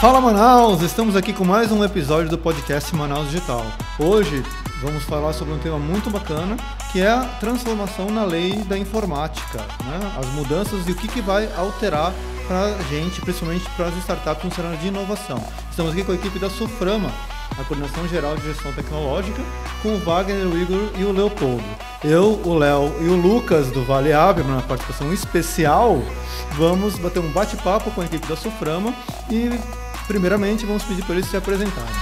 Fala Manaus! Estamos aqui com mais um episódio do podcast Manaus Digital. Hoje vamos falar sobre um tema muito bacana, que é a transformação na lei da informática, né? as mudanças e o que, que vai alterar para a gente, principalmente para as startups no cenário de inovação. Estamos aqui com a equipe da Suframa, a Coordenação Geral de Gestão Tecnológica, com o Wagner, o Igor e o Leopoldo. Eu, o Léo e o Lucas do Vale Ab, na participação especial, vamos bater um bate-papo com a equipe da Suframa e, primeiramente, vamos pedir para eles se apresentarem.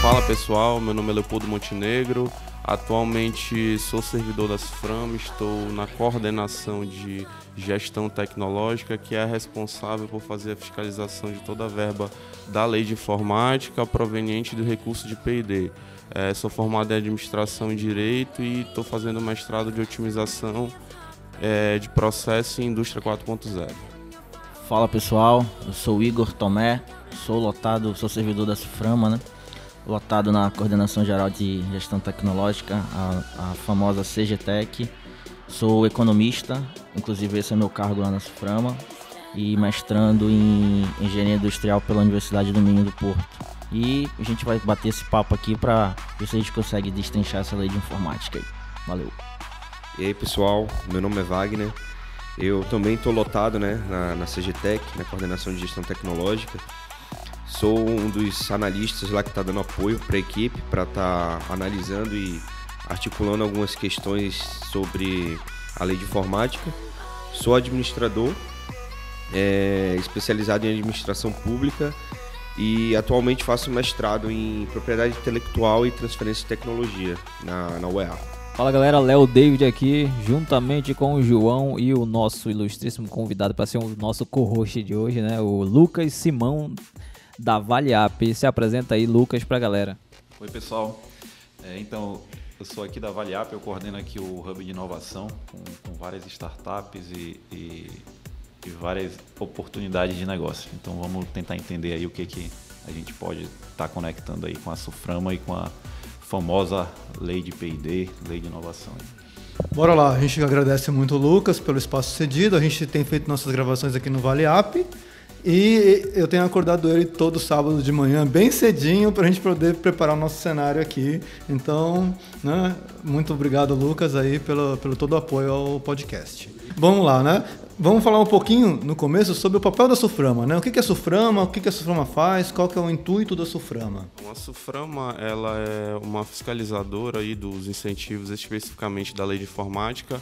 Fala pessoal, meu nome é Leopoldo Montenegro, atualmente sou servidor da Suframa, estou na coordenação de gestão tecnológica, que é responsável por fazer a fiscalização de toda a verba da lei de informática proveniente do recurso de P&D. É, sou formado em administração e direito e estou fazendo mestrado de otimização é, de processo em indústria 4.0. Fala pessoal, eu sou Igor Tomé, sou lotado, sou servidor da Suframa, né? Lotado na Coordenação Geral de Gestão Tecnológica, a, a famosa CGTEC. Sou economista, inclusive esse é meu cargo lá na Suframa, e mestrando em Engenharia Industrial pela Universidade do Minho do Porto. E a gente vai bater esse papo aqui para ver se a gente consegue destrinchar essa lei de informática aí. Valeu! E aí pessoal, meu nome é Wagner, eu também estou lotado né, na, na CGTEC, na Coordenação de Gestão Tecnológica. Sou um dos analistas lá que está dando apoio para a equipe para estar tá analisando e articulando algumas questões sobre a lei de informática. Sou administrador, é, especializado em administração pública e atualmente faço mestrado em propriedade intelectual e transferência de tecnologia na, na UEA. Fala galera, Léo David aqui, juntamente com o João e o nosso ilustríssimo convidado para ser o nosso co-host de hoje, né? O Lucas Simão da Vale App. Se apresenta aí, Lucas, para a galera. Oi, pessoal. É, então, eu sou aqui da Vale App, eu coordeno aqui o Hub de Inovação com, com várias startups e, e, e, várias oportunidades de negócio. Então, vamos tentar entender aí o que, que a gente pode estar tá conectando aí com a Suframa e com a famosa lei de P&D, lei de inovação. Bora lá, a gente agradece muito o Lucas pelo espaço cedido. A gente tem feito nossas gravações aqui no Vale App. E eu tenho acordado ele todo sábado de manhã, bem cedinho, para a gente poder preparar o nosso cenário aqui. Então, né, muito obrigado, Lucas, aí, pelo, pelo todo o apoio ao podcast. Vamos lá, né? Vamos falar um pouquinho no começo sobre o papel da Suframa, né? O que é a Suframa, o que a Suframa faz, qual é o intuito da Suframa? A Suframa ela é uma fiscalizadora aí dos incentivos especificamente da lei de informática.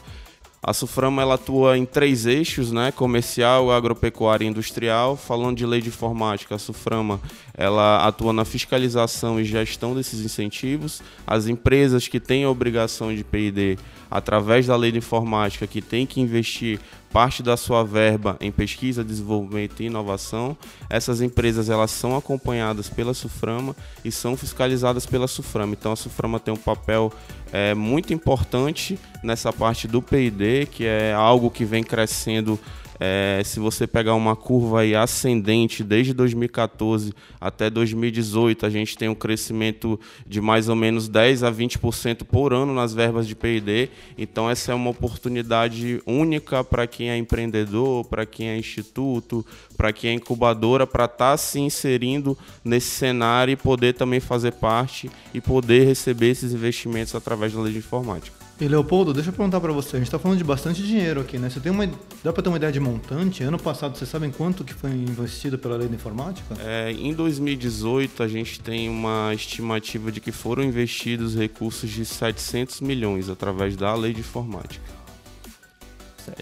A Suframa ela atua em três eixos, né? Comercial, agropecuária e industrial. Falando de lei de informática, a Suframa ela atua na fiscalização e gestão desses incentivos. As empresas que têm a obrigação de P&D através da lei de informática, que tem que investir parte da sua verba em pesquisa, desenvolvimento e inovação. Essas empresas elas são acompanhadas pela Suframa e são fiscalizadas pela Suframa. Então a Suframa tem um papel é, muito importante nessa parte do P&D, que é algo que vem crescendo é, se você pegar uma curva aí ascendente desde 2014 até 2018, a gente tem um crescimento de mais ou menos 10 a 20% por ano nas verbas de P&D. Então essa é uma oportunidade única para quem é empreendedor, para quem é instituto, para quem é incubadora, para estar tá se inserindo nesse cenário e poder também fazer parte e poder receber esses investimentos através da lei de informática. E Leopoldo, deixa eu perguntar para você, a gente está falando de bastante dinheiro aqui, né? Você tem uma, dá para ter uma ideia de montante? Ano passado, vocês sabem quanto que foi investido pela lei da informática? É, em 2018, a gente tem uma estimativa de que foram investidos recursos de 700 milhões através da lei de informática.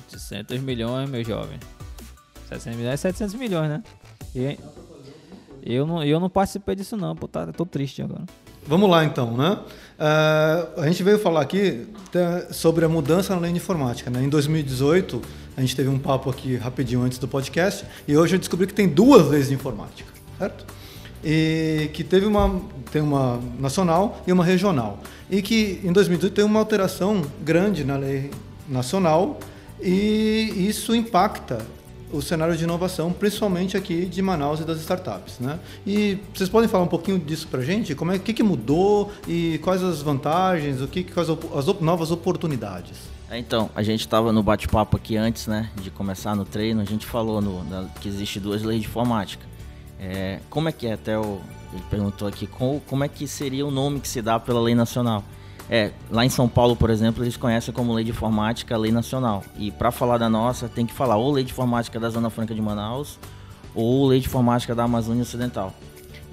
700 milhões, meu jovem. 700 milhões é 700 milhões, né? E, eu, não, eu não participei disso não, pô, tá, tô triste agora. Vamos lá então, né? Uh, a gente veio falar aqui sobre a mudança na lei de informática. Né? Em 2018, a gente teve um papo aqui rapidinho antes do podcast e hoje eu descobri que tem duas leis de informática, certo? E que teve uma, tem uma nacional e uma regional. E que em 2018 tem uma alteração grande na lei nacional e isso impacta o cenário de inovação, principalmente aqui de Manaus e das startups. Né? E vocês podem falar um pouquinho disso para gente? Como é, que, que mudou e quais as vantagens, o que, quais as novas oportunidades? É, então, a gente estava no bate-papo aqui antes né, de começar no treino, a gente falou no, na, que existe duas leis de informática. É, como é que é, até o, ele perguntou aqui, como, como é que seria o nome que se dá pela lei nacional? É, lá em São Paulo, por exemplo, eles conhecem como lei de informática, lei nacional. E para falar da nossa, tem que falar ou lei de informática da Zona Franca de Manaus ou lei de informática da Amazônia Ocidental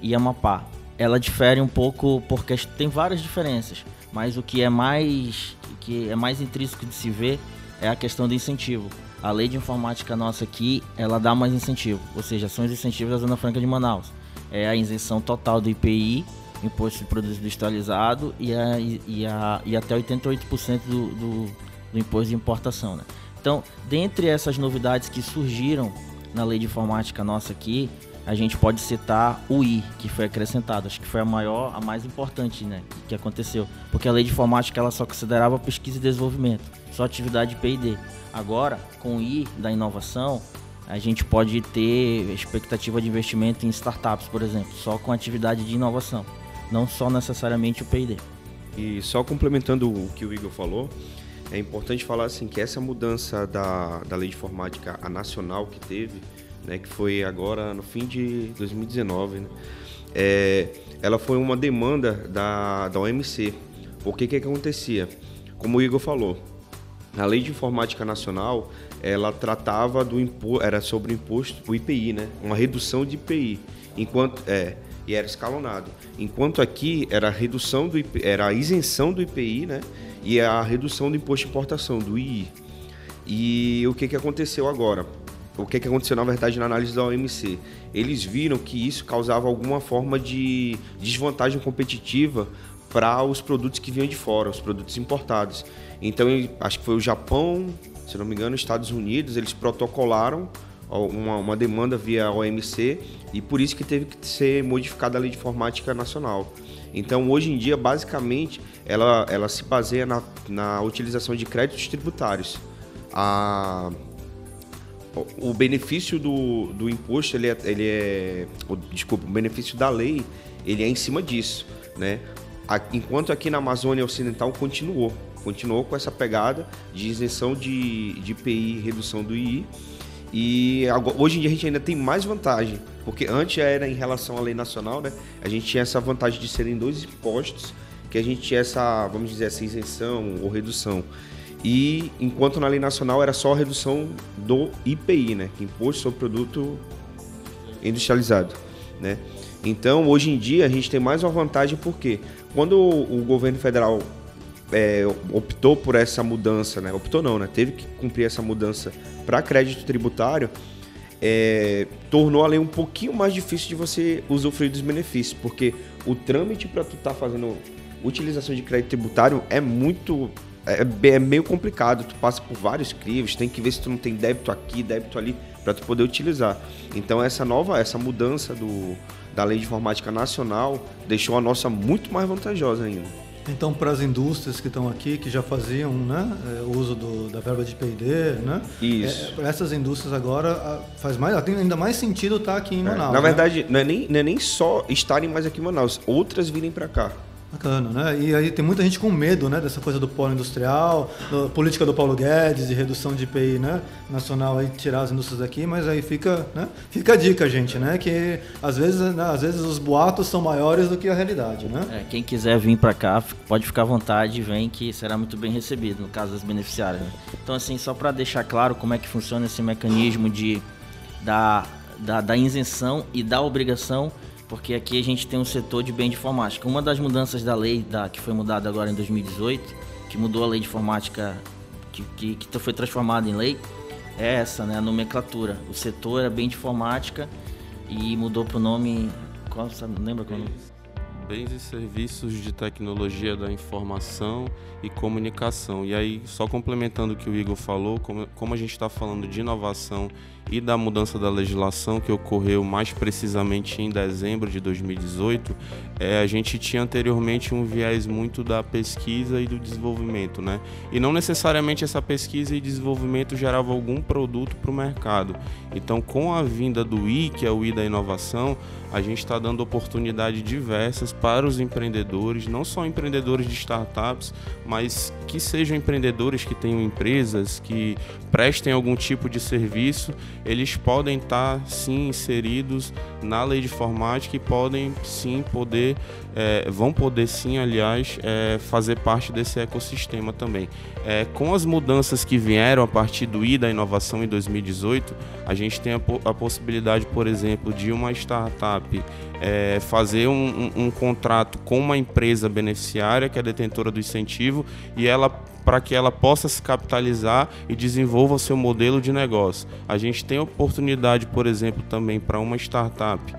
e Amapá. Ela difere um pouco porque tem várias diferenças, mas o que é mais que é mais intrínseco de se ver é a questão do incentivo. A lei de informática nossa aqui, ela dá mais incentivo, ou seja, são os incentivos da Zona Franca de Manaus. É a isenção total do IPI, Imposto de Produto Industrializado, e, a, e, a, e até 88% do, do, do imposto de importação. Né? Então, dentre essas novidades que surgiram na lei de informática nossa aqui, a gente pode citar o I, que foi acrescentado. Acho que foi a maior, a mais importante, né, que aconteceu. Porque a lei de informática ela só considerava pesquisa e desenvolvimento, só atividade P&D. Agora, com o I da inovação, a gente pode ter expectativa de investimento em startups, por exemplo, só com atividade de inovação, não só necessariamente o P&D. E só complementando o que o Igor falou, é importante falar assim que essa mudança da, da lei de informática a nacional que teve, né, que foi agora no fim de 2019, né, é, ela foi uma demanda da, da OMC. O que que acontecia? Como o Igor falou, a lei de informática nacional ela tratava do imposto, era sobre o imposto, o IPI, né, uma redução de IPI, enquanto é e era escalonado. Enquanto aqui era a redução do IPI, era a isenção do IPI, né, e a redução do imposto de importação do II. E o que que aconteceu agora? o que, que aconteceu na verdade na análise da OMC? Eles viram que isso causava alguma forma de desvantagem competitiva para os produtos que vinham de fora, os produtos importados. Então, acho que foi o Japão, se não me engano, os Estados Unidos, eles protocolaram uma, uma, demanda via OMC e por isso que teve que ser modificada a lei de informática nacional. Então, hoje em dia, basicamente, ela, ela se baseia na, na utilização de créditos tributários. A, o benefício do, do imposto, ele é, ele é desculpa, o benefício da lei, ele é em cima disso, né? Enquanto aqui na Amazônia Ocidental continuou, continuou com essa pegada de isenção de, de IPI, redução do II, e hoje em dia a gente ainda tem mais vantagem, porque antes era em relação à lei nacional, né? A gente tinha essa vantagem de serem dois impostos, que a gente tinha essa, vamos dizer, essa isenção ou redução. E enquanto na lei nacional era só a redução do IPI, né? Imposto sobre Produto Industrializado, né? Então, hoje em dia, a gente tem mais uma vantagem porque quando o governo federal é, optou por essa mudança, né? Optou não, né? Teve que cumprir essa mudança para crédito tributário, é, tornou a lei um pouquinho mais difícil de você usufruir dos benefícios, porque o trâmite para tu estar tá fazendo utilização de crédito tributário é muito é, é, meio complicado. Tu passa por vários crivos, tem que ver se tu não tem débito aqui, débito ali, para tu poder utilizar. Então essa nova, essa mudança do, da lei de informática nacional deixou a nossa muito mais vantajosa ainda. Então, para as indústrias que estão aqui, que já faziam né, é, uso do, da verba de P&D, né? Isso. É, para essas indústrias agora, faz mais, tem ainda mais sentido estar tá aqui em é, Manaus. É, na verdade, né? não, é nem, não é nem só estarem mais aqui em Manaus, outras virem para cá. Bacana, né? E aí tem muita gente com medo, né, dessa coisa do polo industrial, da política do Paulo Guedes de redução de IPI, né, nacional aí tirar as indústrias daqui, mas aí fica, né? Fica a dica, gente, né, que às vezes, né, às vezes os boatos são maiores do que a realidade, né? É, quem quiser vir para cá, pode ficar à vontade, vem que será muito bem recebido no caso das beneficiárias. Né? Então assim, só para deixar claro como é que funciona esse mecanismo de da, da, da isenção e da obrigação porque aqui a gente tem um setor de bem de informática. Uma das mudanças da lei da, que foi mudada agora em 2018, que mudou a lei de informática, que, que, que foi transformada em lei, é essa, né? A nomenclatura. O setor era bem de informática e mudou para o nome. Qual, sabe, lembra qual? Bens e serviços de tecnologia da informação e comunicação. E aí, só complementando o que o Igor falou, como, como a gente está falando de inovação e da mudança da legislação que ocorreu mais precisamente em dezembro de 2018, é, a gente tinha anteriormente um viés muito da pesquisa e do desenvolvimento, né? E não necessariamente essa pesquisa e desenvolvimento gerava algum produto para o mercado. Então, com a vinda do I, que é o I da inovação, a gente está dando oportunidades diversas para os empreendedores, não só empreendedores de startups, mas que sejam empreendedores que tenham empresas, que prestem algum tipo de serviço. Eles podem estar sim inseridos na lei de informática e podem sim poder, é, vão poder sim, aliás, é, fazer parte desse ecossistema também. É, com as mudanças que vieram a partir do I da inovação em 2018, a gente tem a, a possibilidade, por exemplo, de uma startup é, fazer um, um, um contrato com uma empresa beneficiária que é detentora do incentivo e ela para que ela possa se capitalizar e desenvolva o seu modelo de negócio. A gente tem oportunidade, por exemplo, também para uma startup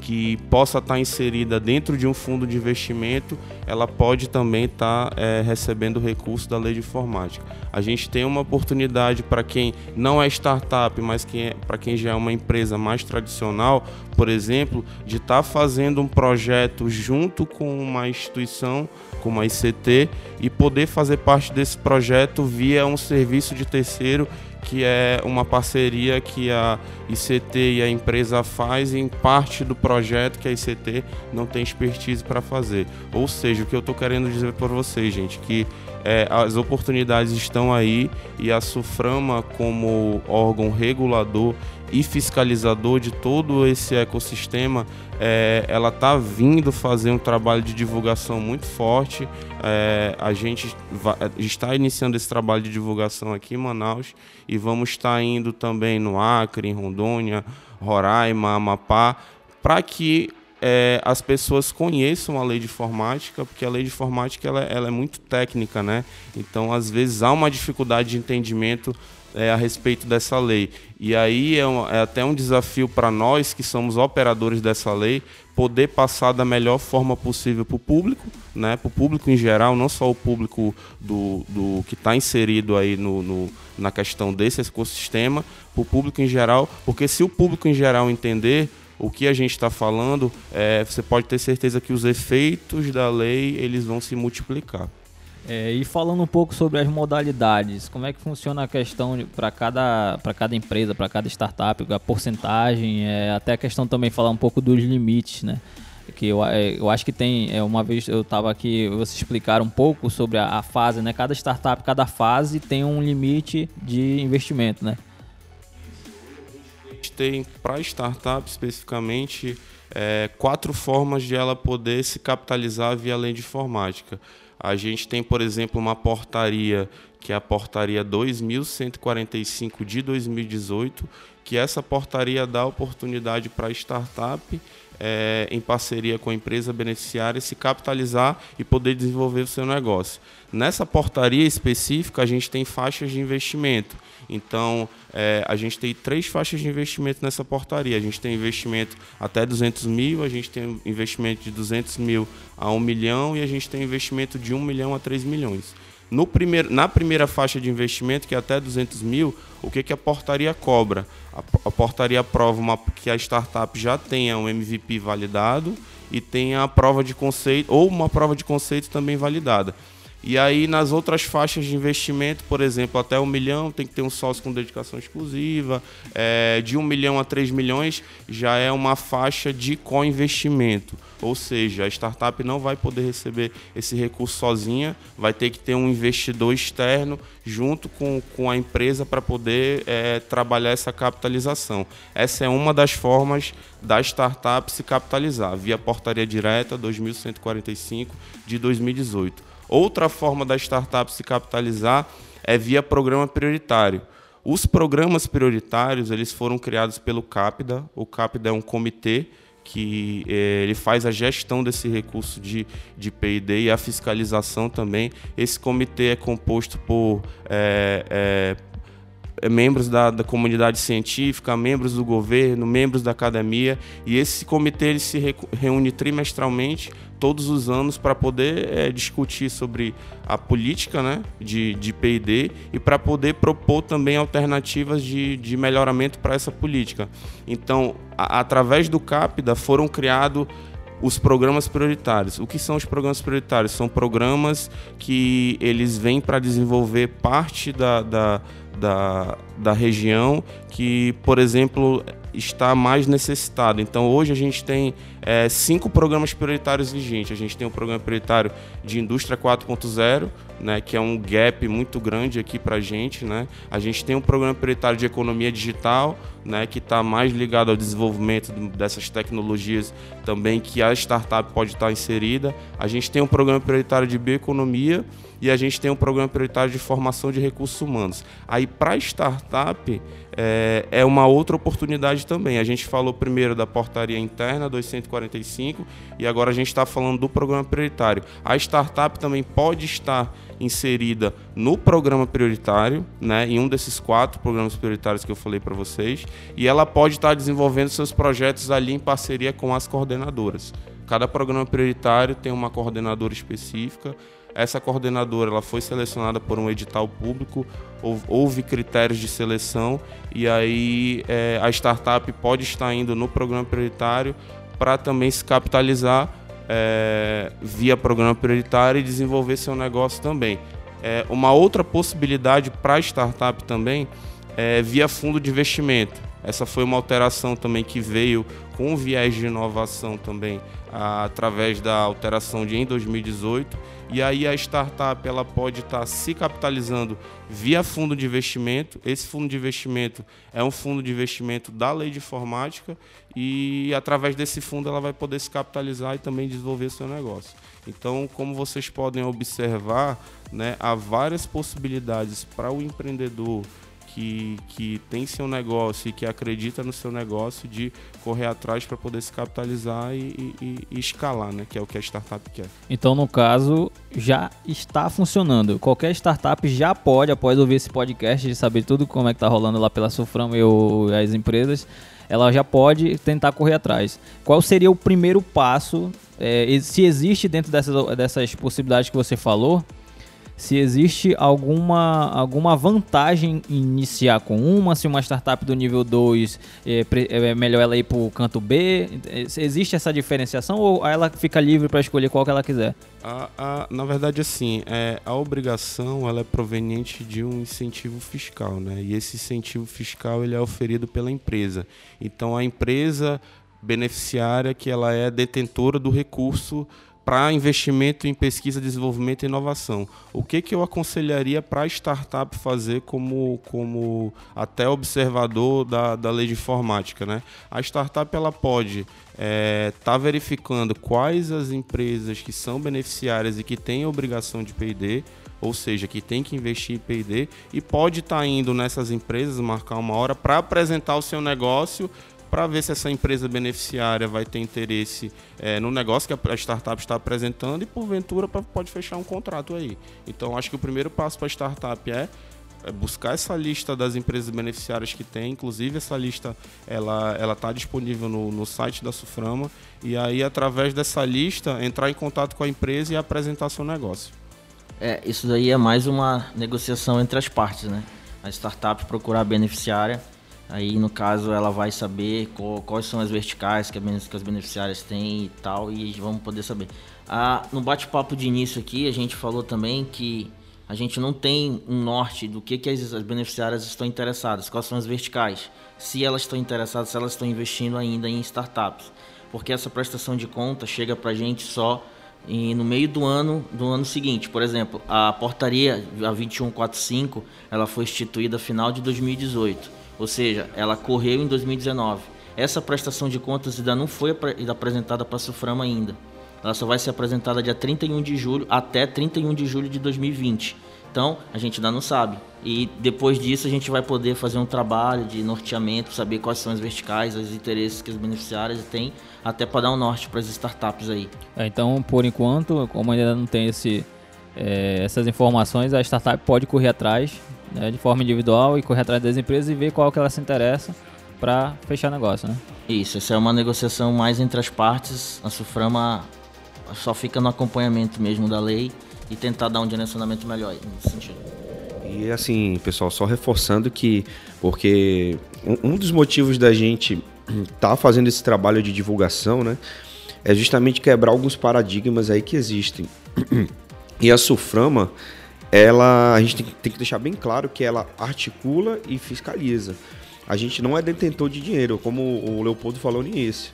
que possa estar inserida dentro de um fundo de investimento, ela pode também estar é, recebendo recurso da lei de informática. A gente tem uma oportunidade para quem não é startup, mas quem é, para quem já é uma empresa mais tradicional, por exemplo, de estar fazendo um projeto junto com uma instituição como a ICT e poder fazer parte desse projeto via um serviço de terceiro que é uma parceria que a ICT e a empresa faz em parte do projeto que a ICT não tem expertise para fazer. Ou seja, o que eu estou querendo dizer para vocês, gente, que é, as oportunidades estão aí e a Suframa, como órgão regulador e fiscalizador de todo esse ecossistema, é, ela está vindo fazer um trabalho de divulgação muito forte. É, a gente vai, está iniciando esse trabalho de divulgação aqui em Manaus e vamos estar indo também no Acre, em Rondônia, Roraima, Amapá, para que é, as pessoas conheçam a lei de informática, porque a lei de informática ela, ela é muito técnica, né? Então, às vezes, há uma dificuldade de entendimento é, a respeito dessa lei. E aí é, um, é até um desafio para nós, que somos operadores dessa lei, poder passar da melhor forma possível para o público, né? para o público em geral, não só o público do, do que está inserido aí no, no, na questão desse ecossistema, para o público em geral, porque se o público em geral entender o que a gente está falando, é, você pode ter certeza que os efeitos da lei eles vão se multiplicar. É, e falando um pouco sobre as modalidades, como é que funciona a questão para cada, cada empresa, para cada startup, a porcentagem, é, até a questão também falar um pouco dos limites, né? Que eu, é, eu acho que tem, é, uma vez eu estava aqui, vocês explicaram um pouco sobre a, a, fase, né? Cada startup, cada fase tem um limite de investimento, né? tem para startup especificamente é, quatro formas de ela poder se capitalizar via lei de informática. A gente tem, por exemplo, uma portaria que é a portaria 2145 de 2018, que essa portaria dá oportunidade para a startup é, em parceria com a empresa beneficiária se capitalizar e poder desenvolver o seu negócio. Nessa portaria específica, a gente tem faixas de investimento. Então, é, a gente tem três faixas de investimento nessa portaria. A gente tem investimento até 200 mil, a gente tem investimento de 200 mil a 1 milhão e a gente tem investimento de 1 milhão a 3 milhões. No primeiro, na primeira faixa de investimento, que é até 200 mil, o que, que a portaria cobra? A, a portaria prova uma, que a startup já tenha um MVP validado e tenha a prova de conceito, ou uma prova de conceito também validada. E aí, nas outras faixas de investimento, por exemplo, até um milhão tem que ter um sócio com dedicação exclusiva. É, de um milhão a três milhões já é uma faixa de co-investimento. Ou seja, a startup não vai poder receber esse recurso sozinha, vai ter que ter um investidor externo junto com, com a empresa para poder é, trabalhar essa capitalização. Essa é uma das formas da startup se capitalizar, via portaria direta 2145 de 2018. Outra forma da startup se capitalizar é via programa prioritário. Os programas prioritários eles foram criados pelo CAPDA. O CAPDA é um comitê que eh, ele faz a gestão desse recurso de, de P&D e a fiscalização também. Esse comitê é composto por é, é, membros da, da, comunidade científica, membros do governo, membros da academia, e esse comitê ele se reúne trimestralmente todos os anos para poder é, discutir sobre a política né, de, de PD e para poder propor também alternativas de, de melhoramento para essa política. Então, a, através do CAPDA foram criados os programas prioritários. O que são os programas prioritários? São programas que eles vêm para desenvolver parte da, da, da, da região que, por exemplo, está mais necessitado. Então, hoje a gente tem é, cinco programas prioritários vigentes. A gente tem o programa prioritário de Indústria 4.0, né, que é um gap muito grande aqui para a gente. Né? A gente tem um programa prioritário de Economia Digital, né, que está mais ligado ao desenvolvimento dessas tecnologias também que a startup pode estar inserida. A gente tem um programa prioritário de bioeconomia e a gente tem um programa prioritário de formação de recursos humanos. Aí, para startup, é, é, uma outra oportunidade também. A gente falou primeiro da portaria interna 245 e agora a gente está falando do programa prioritário. A startup também pode estar inserida no programa prioritário, né, em um desses quatro programas prioritários que eu falei para vocês, e ela pode estar desenvolvendo seus projetos ali em parceria com as coordenadoras. Cada programa prioritário tem uma coordenadora específica. Essa coordenadora ela foi selecionada por um edital público, houve critérios de seleção e aí é, a startup pode estar indo no programa prioritário para também se capitalizar é, via programa prioritário e desenvolver seu negócio também. É, uma outra possibilidade para a startup também é via fundo de investimento. Essa foi uma alteração também que veio com viés de inovação também através da alteração de em 2018 e aí a startup ela pode estar tá se capitalizando via fundo de investimento. Esse fundo de investimento é um fundo de investimento da lei de informática e através desse fundo ela vai poder se capitalizar e também desenvolver seu negócio. Então, como vocês podem observar, né, há várias possibilidades para o empreendedor que, que tem seu negócio e que acredita no seu negócio de correr atrás para poder se capitalizar e, e, e, escalar, né? Que é o que a startup quer. Então, no caso, já está funcionando. Qualquer startup já pode, após ouvir esse podcast, de saber tudo como é que está rolando lá pela Suframa e as empresas, ela já pode tentar correr atrás. Qual seria o primeiro passo? É, se existe dentro dessas, dessas possibilidades que você falou, se existe alguma, alguma vantagem em iniciar com uma, se uma startup do nível 2 é, é melhor ela ir para o canto B, existe essa diferenciação ou ela fica livre para escolher qual que ela quiser? A, a, na verdade, assim, é, a obrigação ela é proveniente de um incentivo fiscal, né? E esse incentivo fiscal ele é oferido pela empresa. Então, a empresa beneficiária que ela é detentora do recurso para investimento em pesquisa, desenvolvimento e inovação. O que, que eu aconselharia para a startup fazer como, como até observador da, da lei de informática? Né? A startup ela pode estar é, tá verificando quais as empresas que são beneficiárias e que têm obrigação de P&D, ou seja, que tem que investir em P&D e pode estar tá indo nessas empresas, marcar uma hora para apresentar o seu negócio para ver se essa empresa beneficiária vai ter interesse é, no negócio que a startup está apresentando e, porventura, pode fechar um contrato aí. Então, acho que o primeiro passo para a startup é, é buscar essa lista das empresas beneficiárias que tem, inclusive essa lista ela ela está disponível no, no site da Suframa e aí através dessa lista entrar em contato com a empresa e apresentar seu negócio. É, isso daí é mais uma negociação entre as partes, né? A startup procurar a beneficiária Aí, no caso, ela vai saber qual, quais são as verticais que, que as beneficiárias têm e tal, e vamos poder saber. Ah, no bate-papo de início aqui, a gente falou também que a gente não tem um norte do que, que as, as beneficiárias estão interessadas, quais são as verticais, se elas estão interessadas, se elas estão investindo ainda em startups. Porque essa prestação de conta chega para a gente só e no meio do ano do ano seguinte. Por exemplo, a portaria a 2145, ela foi instituída final de 2018 ou seja, ela correu em 2019. Essa prestação de contas ainda não foi apresentada para a Suframa ainda. Ela só vai ser apresentada dia 31 de julho até 31 de julho de 2020. Então, a gente ainda não sabe. E depois disso, a gente vai poder fazer um trabalho de norteamento, saber quais são as verticais, os interesses que as beneficiárias têm, até para dar um norte para as startups aí. É, então, por enquanto, como ainda não tem esse, é, essas informações, a startup pode correr atrás né, de forma individual e correr atrás das empresas e ver qual que ela se interessa para fechar negócio, né? Isso, essa é uma negociação mais entre as partes. A Suframa só fica no acompanhamento mesmo da lei e tentar dar um direcionamento melhor nesse sentido. E assim, pessoal, só reforçando que, porque um dos motivos da gente estar tá fazendo esse trabalho de divulgação, né, é justamente quebrar alguns paradigmas aí que existem. E a Suframa, ela a gente tem, que deixar bem claro que ela articula e fiscaliza. A gente não é detentor de dinheiro, como o Leopoldo falou no início.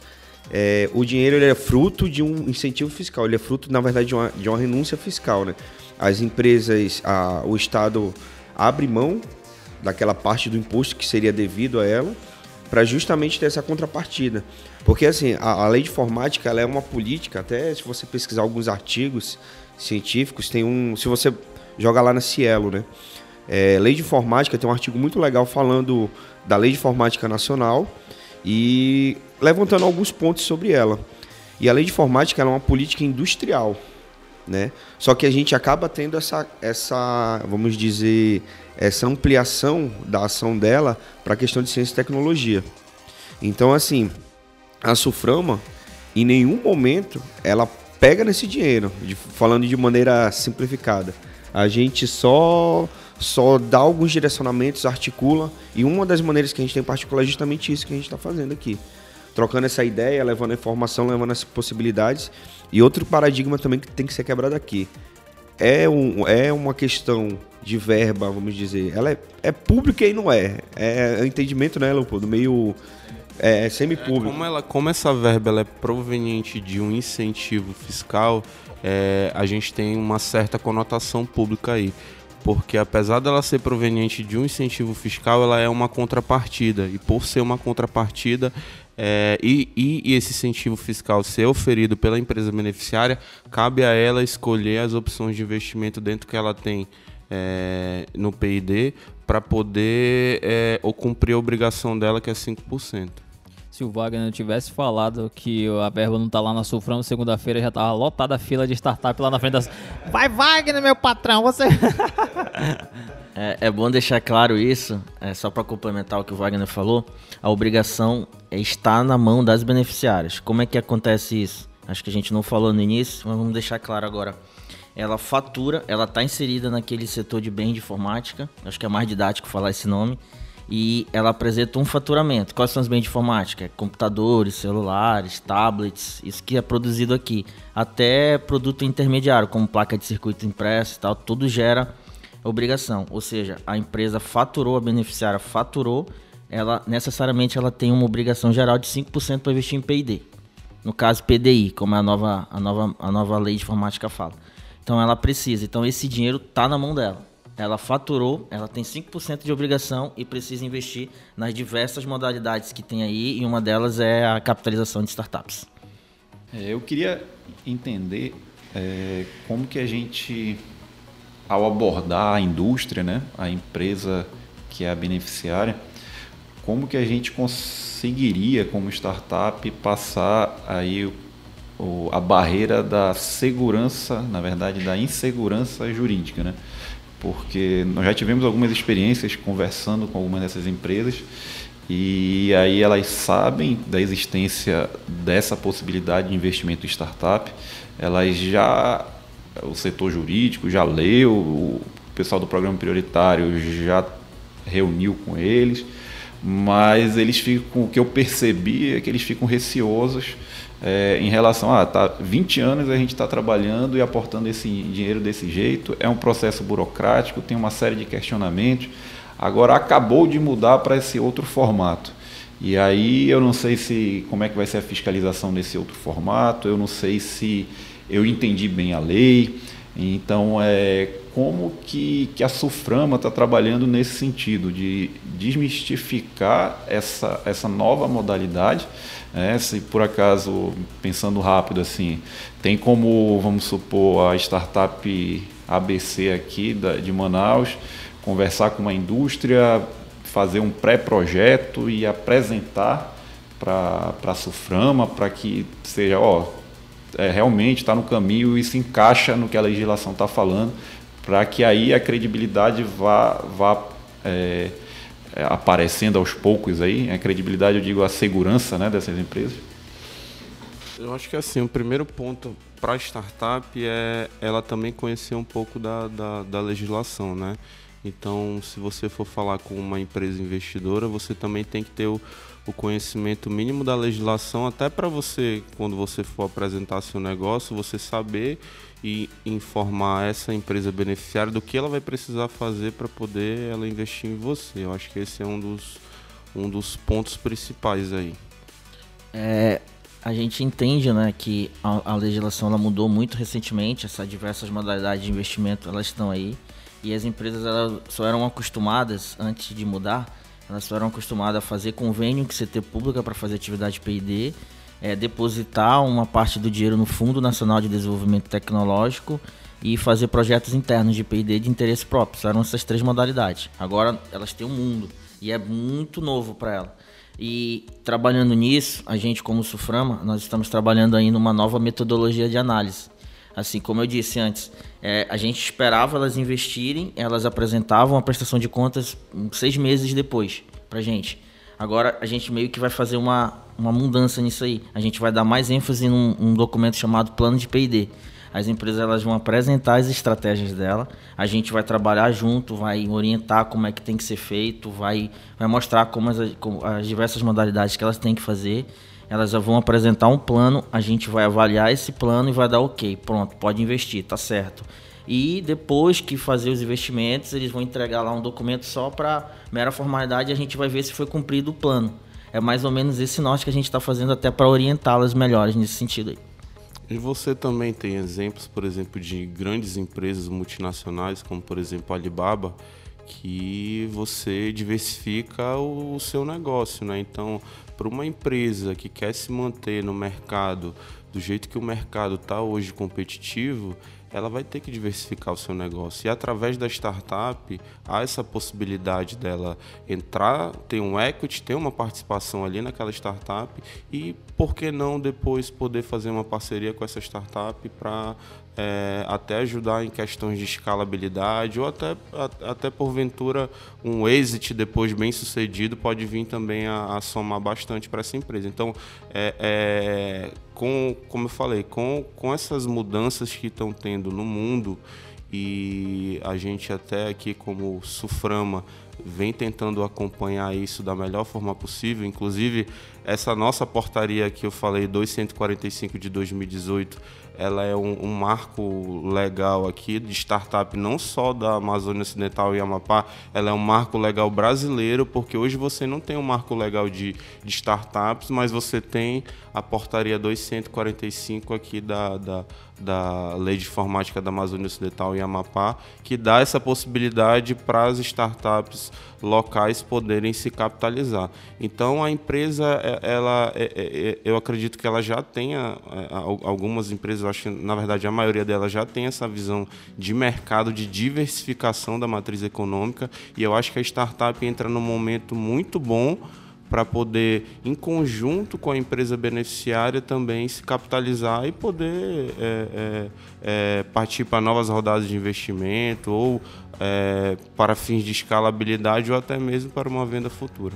É, o dinheiro ele é fruto de um incentivo fiscal, ele é fruto, na verdade, de uma, de uma renúncia fiscal. Né? As empresas, a, o Estado abre mão daquela parte do imposto que seria devido a ela para justamente ter essa contrapartida. Porque assim, a, a lei de informática é uma política, até se você pesquisar alguns artigos científicos, tem um. Se você joga lá na Cielo, né? É, lei de informática tem um artigo muito legal falando da lei de informática nacional e levantando alguns pontos sobre ela. E a lei de informática é uma política industrial, né? Só que a gente acaba tendo essa, essa, vamos dizer, essa ampliação da ação dela para a questão de ciência e tecnologia. Então, assim, a Suframa, em nenhum momento, ela pega nesse dinheiro, de, falando de maneira simplificada. A gente só só dá alguns direcionamentos, articula, e uma das maneiras que a gente tem em particular é justamente isso que a gente está fazendo aqui. Trocando essa ideia, levando a informação, levando as possibilidades. E outro paradigma também que tem que ser quebrado aqui. É, um, é uma questão de verba, vamos dizer. Ela é, é pública e não é. É, é entendimento, né, Leopoldo? Meio é, semi-público. É, como, ela, como essa verba ela é proveniente de um incentivo fiscal, é, a gente tem uma certa conotação pública aí. Porque apesar dela ser proveniente de um incentivo fiscal, ela é uma contrapartida. E por ser uma contrapartida, é, e, e, esse incentivo fiscal ser oferido pela empresa beneficiária, cabe a ela escolher as opções de investimento dentro que ela tem é, no PID para poder é, ou cumprir a obrigação dela, que é 5%. Se o Wagner não tivesse falado que a verba não tá lá na Sufrão, segunda-feira já tava lotada a fila de startup lá na frente das. Vai, Wagner, meu patrão, você. é, é, bom deixar claro isso, é, só para complementar o que o Wagner falou. A obrigação está na mão das beneficiárias. Como é que acontece isso? Acho que a gente não falou no início, mas vamos deixar claro agora ela fatura, ela está inserida naquele setor de bem de informática, acho que é mais didático falar esse nome, e ela apresenta um faturamento. Quais são os bens de informática? Computadores, celulares, tablets, isso que é produzido aqui. Até produto intermediário, como placa de circuito impresso e tal, tudo gera obrigação. Ou seja, a empresa faturou, a beneficiária faturou, ela necessariamente ela tem uma obrigação geral de 5% para investir em P&D. No caso PDI, como a nova, a, nova, a nova lei de informática fala. Então ela precisa. Então esse dinheiro está na mão dela. Ela faturou, ela tem 5% de obrigação e precisa investir nas diversas modalidades que tem aí, e uma delas é a capitalização de startups. É, eu queria entender é, como que a gente, ao abordar a indústria, né, a empresa que é a beneficiária, como que a gente conseguiria, como startup, passar aí o, a barreira da segurança, na verdade, da insegurança jurídica, né? Porque nós já tivemos algumas experiências conversando com algumas dessas empresas e aí elas sabem da existência dessa possibilidade de investimento em startup, elas já o setor jurídico já leu, o pessoal do programa prioritário já reuniu com eles, mas eles ficam, o que eu percebi é que eles ficam receosos é, em relação a tá 20 anos a gente está trabalhando e aportando esse dinheiro desse jeito, é um processo burocrático, tem uma série de questionamentos. Agora acabou de mudar para esse outro formato. E aí eu não sei se como é que vai ser a fiscalização nesse outro formato, eu não sei se eu entendi bem a lei. Então, é, como que, que a Suframa está trabalhando nesse sentido de desmistificar essa, essa nova modalidade? Né? Se por acaso, pensando rápido assim, tem como, vamos supor, a startup ABC aqui da, de Manaus conversar com uma indústria, fazer um pré-projeto e apresentar para a Suframa para que seja, ó, é, realmente está no caminho e se encaixa no que a legislação está falando, para que aí a credibilidade vá, vá é, é, aparecendo aos poucos aí. A credibilidade, eu digo, a segurança né, dessas empresas. Eu acho que assim, o primeiro ponto para a startup é ela também conhecer um pouco da, da, da legislação, né? Então, se você for falar com uma empresa investidora, você também tem que ter o, o conhecimento mínimo da legislação, até para você, quando você for apresentar seu negócio, você saber e informar essa empresa beneficiária do que ela vai precisar fazer para poder ela investir em você. Eu acho que esse é um dos, um dos pontos principais aí. É, a gente entende né, que a, a legislação ela mudou muito recentemente, essas diversas modalidades de investimento elas estão aí e as empresas elas só eram acostumadas antes de mudar Elas foram acostumadas a fazer convênio com CT pública para fazer atividade P&D, é, depositar uma parte do dinheiro no Fundo Nacional de Desenvolvimento Tecnológico e fazer projetos internos de P&D de interesse próprio. Eram essas três modalidades. Agora elas têm um mundo e é muito novo para ela. E trabalhando nisso, a gente como Suframa, nós estamos trabalhando aí numa nova metodologia de análise. Assim como eu disse antes, é, a gente esperava elas investirem, elas apresentavam a prestação de contas seis meses depois para gente. Agora a gente meio que vai fazer uma, uma mudança nisso aí. A gente vai dar mais ênfase num, num documento chamado plano de P&D. As empresas elas vão apresentar as estratégias dela, a gente vai trabalhar junto, vai orientar como é que tem que ser feito, vai, vai mostrar como as, como as diversas modalidades que elas têm que fazer. Elas vão apresentar um plano, a gente vai avaliar esse plano e vai dar ok, pronto, pode investir, tá certo. E depois que fazer os investimentos, eles vão entregar lá um documento só para mera formalidade e a gente vai ver se foi cumprido o plano. É mais ou menos esse norte que a gente está fazendo até para orientá-las melhores nesse sentido aí. E você também tem exemplos, por exemplo, de grandes empresas multinacionais, como por exemplo a Alibaba, que você diversifica o, seu negócio, né? Então, para uma empresa que quer se manter no mercado do jeito que o mercado está hoje competitivo, ela vai ter que diversificar o seu negócio. E através da startup, há essa possibilidade dela entrar, ter um equity, ter uma participação ali naquela startup e, por que não, depois poder fazer uma parceria com essa startup para é, até ajudar em questões de escalabilidade ou até, até porventura um exit depois bem sucedido pode vir também a, a somar bastante para essa empresa. Então, é, é, com, como eu falei, com, com essas mudanças que estão tendo no mundo e a gente até aqui como Suframa vem tentando acompanhar isso da melhor forma possível, inclusive essa nossa portaria que eu falei 245 de 2018 ela é um, um, marco legal aqui de startup, não só da Amazônia Ocidental e Amapá, ela é um marco legal brasileiro, porque hoje você não tem um marco legal de, de startups, mas você tem a portaria 245 aqui da, da, da Lei de Informática da Amazônia Ocidental e Amapá, que dá essa possibilidade para as startups locais poderem se capitalizar. Então a empresa, é, ela, é, é, eu acredito que ela já tenha algumas empresas, eu acho que na verdade a maioria delas já tem essa visão de mercado, de diversificação da matriz econômica, e eu acho que a startup entra num momento muito bom para poder, em conjunto com a empresa beneficiária, também se capitalizar e poder é, é, é, partir para novas rodadas de investimento ou é, para fins de escalabilidade ou até mesmo para uma venda futura.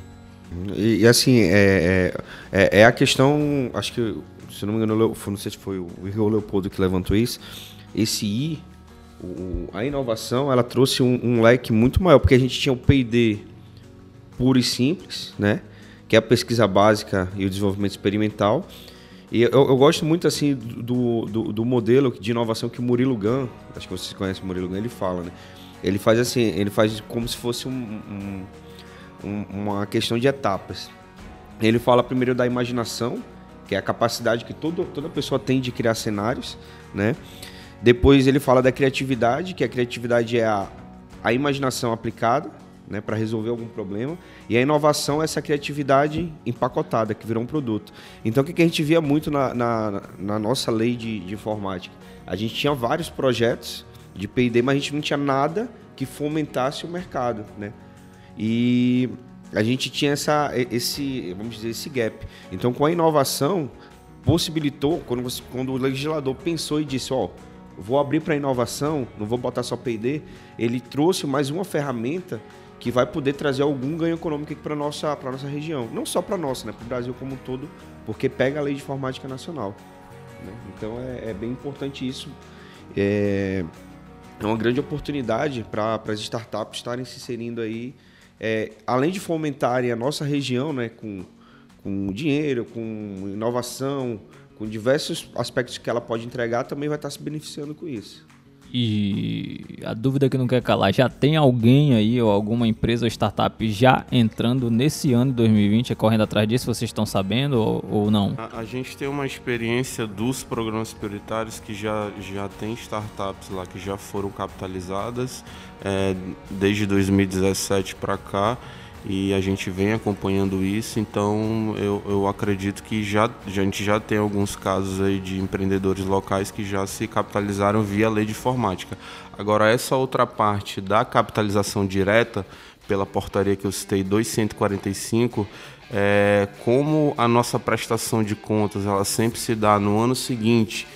E, e assim, é, é, é, a questão, acho que, se não me engano, não sei se foi o Igor Leopoldo que levantou isso, esse I, o, a inovação, ela trouxe um, um leque muito maior, porque a gente tinha o P&D puro e simples, né? Que é a pesquisa básica e o desenvolvimento experimental. E eu, eu gosto muito assim do, do, do, modelo de inovação que o Murilo Gun, acho que vocês conhecem o Murilo Gun, ele fala, né? Ele faz assim, ele faz como se fosse um, um, uma questão de etapas. Ele fala primeiro da imaginação, que é a capacidade que todo, toda pessoa tem de criar cenários, né? Depois ele fala da criatividade, que a criatividade é a, a imaginação aplicada, né, para resolver algum problema. E a inovação é essa criatividade empacotada, que virou um produto. Então, o que a gente via muito na, na, na nossa lei de, de, informática? A gente tinha vários projetos de P&D, mas a gente não tinha nada que fomentasse o mercado, né? E a gente tinha essa, esse, vamos dizer, esse gap. Então, com a inovação, possibilitou, quando, você, quando o legislador pensou e disse, ó, vou abrir para inovação, não vou botar só P&D, ele trouxe mais uma ferramenta que vai poder trazer algum ganho econômico para nossa para nossa região, não só para nossa, né, para o Brasil como um todo, porque pega a lei de informática nacional. Né? Então é, é, bem importante isso. É, é uma grande oportunidade para as startups estarem se inserindo aí, é, além de fomentarem a nossa região, né, com com dinheiro, com inovação, com diversos aspectos que ela pode entregar, também vai estar se beneficiando com isso. E a dúvida que não quer calar, já tem alguém aí ou alguma empresa ou startup já entrando nesse ano de 2020, correndo atrás disso, vocês estão sabendo ou, ou não? A, a, gente tem uma experiência dos programas prioritários que já, já tem startups lá que já foram capitalizadas é, desde 2017 para cá e a gente vem acompanhando isso, então eu, eu acredito que já, a gente já tem alguns casos aí de empreendedores locais que já se capitalizaram via lei de informática. Agora, essa outra parte da capitalização direta, pela portaria que eu citei, 2145, é, como a nossa prestação de contas ela sempre se dá no ano seguinte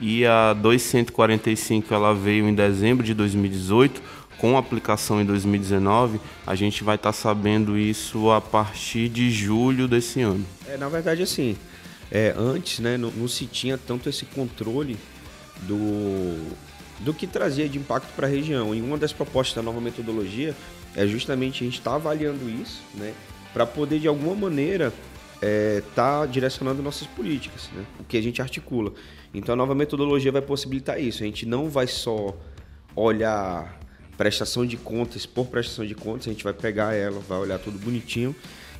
e a 2145 ela veio em dezembro de 2018, com aplicação em 2019, a gente vai estar tá sabendo isso a partir de julho desse ano. É, na verdade, assim, é, antes né, não, não, se tinha tanto esse controle do, do que trazia de impacto para a região. E uma das propostas da nova metodologia é justamente a gente estar tá avaliando isso, né, para poder de alguma maneira estar é, tá direcionando nossas políticas, né, o que a gente articula. Então a nova metodologia vai possibilitar isso. A gente não vai só olhar prestação de contas por prestação de contas, a gente vai pegar ela, vai olhar tudo bonitinho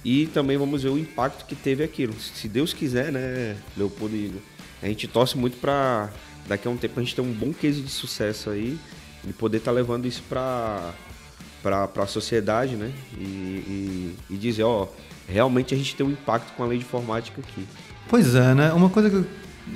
e também vamos ver o impacto que teve aquilo. Se Deus quiser, né, Leopoldo e Igor, a gente torce muito para daqui a um tempo a gente ter um bom case de sucesso aí e poder estar tá levando isso para para a sociedade, né? E, e, e dizer, ó, realmente a gente tem um impacto com a lei de informática aqui. Pois é, né? Uma coisa que,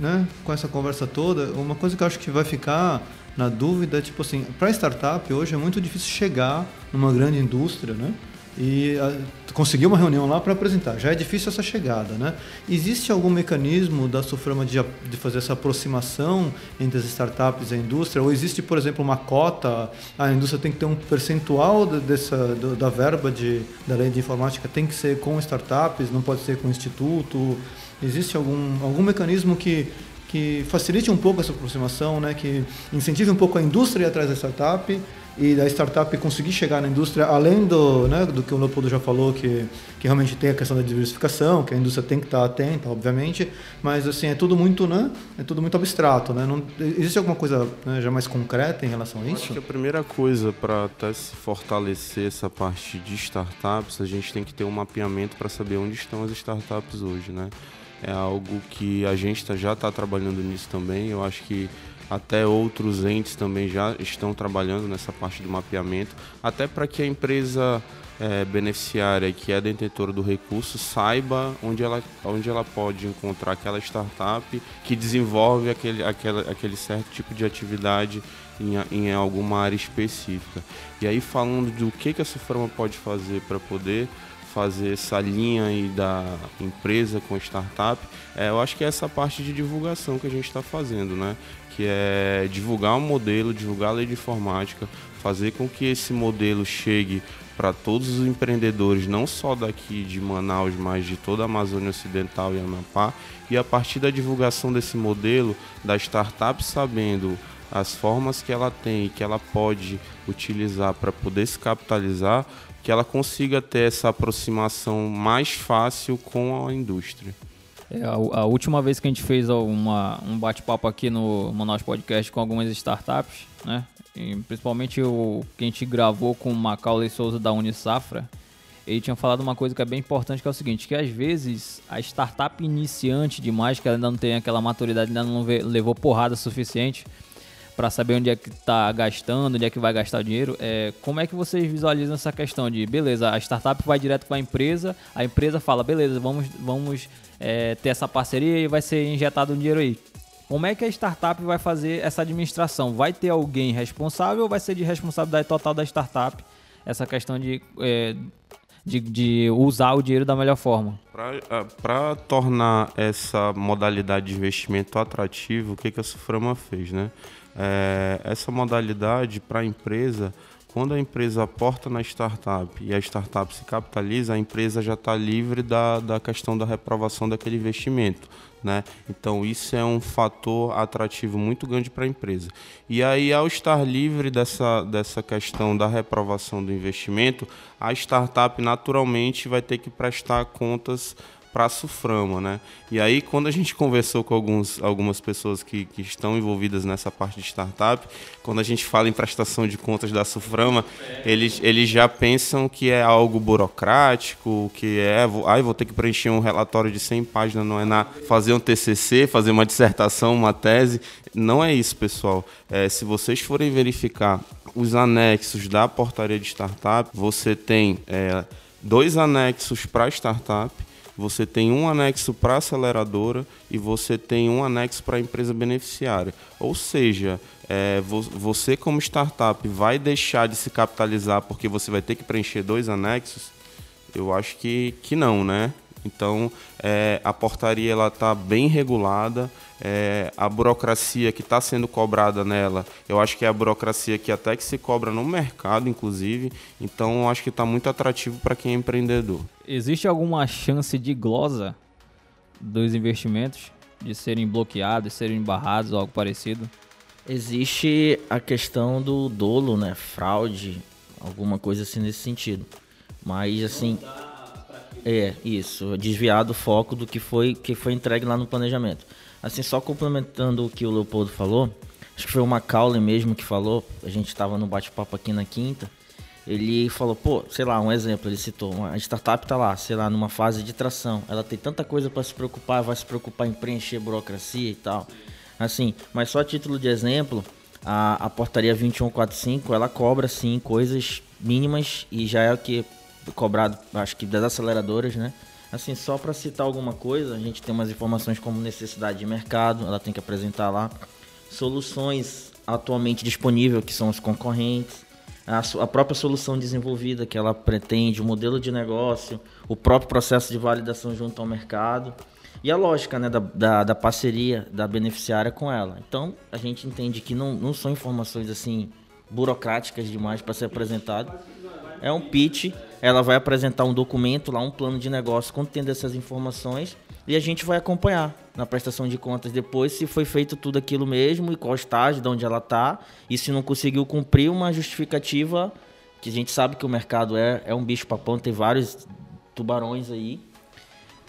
né, com essa conversa toda, uma coisa que eu acho que vai ficar na dúvida, tipo assim, para startup hoje é muito difícil chegar numa grande indústria, né? E a, ah, conseguir uma reunião lá para apresentar. Já é difícil essa chegada, né? Existe algum mecanismo da Suframa de, de fazer essa aproximação entre as startups e a indústria? Ou existe, por exemplo, uma cota? A indústria tem que ter um percentual dessa, da verba de, da lei de informática tem que ser com startups, não pode ser com instituto? Existe algum, algum mecanismo que que facilite um pouco essa aproximação, né, que incentive um pouco a indústria atrás da startup e da startup conseguir chegar na indústria, além do, né, do que o Leopoldo já falou, que, que realmente tem a questão da diversificação, que a indústria tem que estar atenta, obviamente, mas assim, é tudo muito, né, é tudo muito abstrato, né, não, existe alguma coisa né, já mais concreta em relação a isso? Acho que a primeira coisa para até se fortalecer essa parte de startups, a gente tem que ter um mapeamento para saber onde estão as startups hoje, né, é algo que a gente tá, já está trabalhando nisso também. Eu acho que até outros entes também já estão trabalhando nessa parte do mapeamento, até para que a empresa é, beneficiária que é detentora do recurso saiba onde ela, onde ela pode encontrar aquela startup que desenvolve aquele, aquele, aquele certo tipo de atividade em, em alguma área específica. E aí falando do que, que a Suframa pode fazer para poder fazer essa linha aí da empresa com startup, é, eu acho que é essa parte de divulgação que a gente está fazendo, né? Que é divulgar o modelo, divulgar a lei de informática, fazer com que esse modelo chegue para todos os empreendedores, não só daqui de Manaus, mas de toda a Amazônia Ocidental e Amapá. E a partir da divulgação desse modelo, da startup sabendo as formas que ela tem e que ela pode utilizar para poder se capitalizar, que ela consiga ter essa aproximação mais fácil com a indústria. É, a, a, última vez que a gente fez uma, um bate-papo aqui no Manaus Podcast com algumas startups, né? E principalmente o que a gente gravou com o Macaulay Souza da Unisafra, ele tinha falado uma coisa que é bem importante, que é o seguinte, que às vezes a startup iniciante demais, que ainda não tem aquela maturidade, ainda não levou porrada suficiente, para saber onde é que está gastando, onde é que vai gastar o dinheiro. É, como é que vocês visualizam essa questão de, beleza, a startup vai direto para a empresa, a empresa fala, beleza, vamos, vamos é, ter essa parceria e vai ser injetado um dinheiro aí. Como é que a startup vai fazer essa administração? Vai ter alguém responsável ou vai ser de responsabilidade total da startup essa questão de, é, de, de, usar o dinheiro da melhor forma? Para tornar essa modalidade de investimento atrativo, o que, que a Suframa fez, né? É, essa modalidade para a empresa, quando a empresa aporta na startup e a startup se capitaliza, a empresa já está livre da, da questão da reprovação daquele investimento. Né? Então isso é um fator atrativo muito grande para a empresa. E aí, ao estar livre dessa, dessa questão da reprovação do investimento, a startup naturalmente vai ter que prestar contas para Suframa, né? E aí, quando a gente conversou com alguns, algumas pessoas que, que estão envolvidas nessa parte de startup, quando a gente fala em prestação de contas da Suframa, eles, eles já pensam que é algo burocrático, que é, ah, vou ter que preencher um relatório de 100 páginas, não é na fazer um TCC, fazer uma dissertação, uma tese. Não é isso, pessoal. É, se vocês forem verificar os anexos da portaria de startup, você tem... É, dois anexos para startup, você tem um anexo para aceleradora e você tem um anexo para a empresa beneficiária. Ou seja, é, você como startup vai deixar de se capitalizar porque você vai ter que preencher dois anexos? Eu acho que, que não, né? Então, é, a portaria ela está bem regulada, é, a burocracia que está sendo cobrada nela, eu acho que é a burocracia que até que se cobra no mercado, inclusive. Então, eu acho que está muito atrativo para quem é empreendedor. Existe alguma chance de glosa dos investimentos de serem bloqueados, serem barrados ou algo parecido? Existe a questão do dolo, né? Fraude, alguma coisa assim nesse sentido. Mas assim. É, isso. Desviar do foco do que foi, que foi entregue lá no planejamento. Assim, só complementando o que o Leopoldo falou, acho que foi o Macaulay mesmo que falou, a gente estava no bate-papo aqui na quinta, ele falou, pô, sei lá, um exemplo, ele citou, uma startup está lá, sei lá, numa fase de tração, ela tem tanta coisa para se preocupar, vai se preocupar em preencher burocracia e tal. Assim, mas só título de exemplo, a, a portaria 2145, ela cobra sim coisas mínimas e já é o que cobrado, acho que das aceleradoras, né? Assim, só para citar alguma coisa, a gente tem umas informações como necessidade de mercado, ela tem que apresentar lá soluções atualmente disponíveis, que são os concorrentes, a, a própria solução desenvolvida que ela pretende, o modelo de negócio, o próprio processo de validação junto ao mercado e a lógica né, da, da, da, parceria da beneficiária com ela. Então, a gente entende que não, não são informações assim burocráticas demais para ser apresentado. É um pitch, ela vai apresentar um documento lá, um plano de negócio contendo essas informações e a gente vai acompanhar na prestação de contas depois se foi feito tudo aquilo mesmo e qual estágio, de onde ela está e se não conseguiu cumprir uma justificativa que a gente sabe que o mercado é, é um bicho papão, tem vários tubarões aí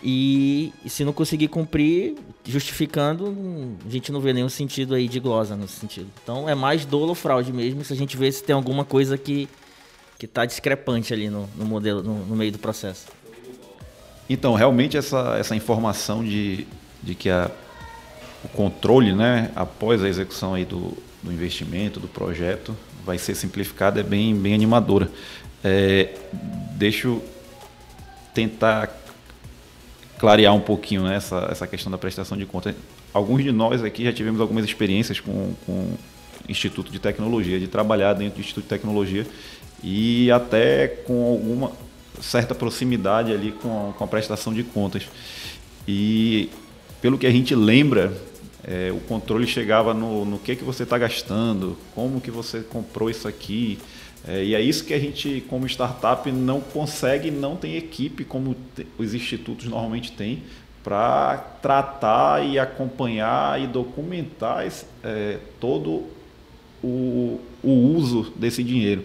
e, e, se não conseguir cumprir, justificando, a gente não vê nenhum sentido aí de glosa nesse sentido. Então é mais dolo fraude mesmo, se a gente vê se tem alguma coisa que que está discrepante ali no, no modelo, no, no, meio do processo. Então, realmente essa, essa informação de, de que a, o controle, né, após a execução aí do, do investimento, do projeto, vai ser simplificado é bem, bem animadora. É, deixa eu tentar clarear um pouquinho né, essa, essa questão da prestação de contas. Alguns de nós aqui já tivemos algumas experiências com, com Instituto de Tecnologia, de trabalhar dentro do Instituto de Tecnologia e até com alguma certa proximidade ali com a, com a prestação de contas. E pelo que a gente lembra, é, o controle chegava no, no que, que você está gastando, como que você comprou isso aqui, é, e é isso que a gente, como startup, não consegue, não tem equipe como os institutos normalmente têm para tratar e acompanhar e documentar esse, é, todo o, o uso desse dinheiro.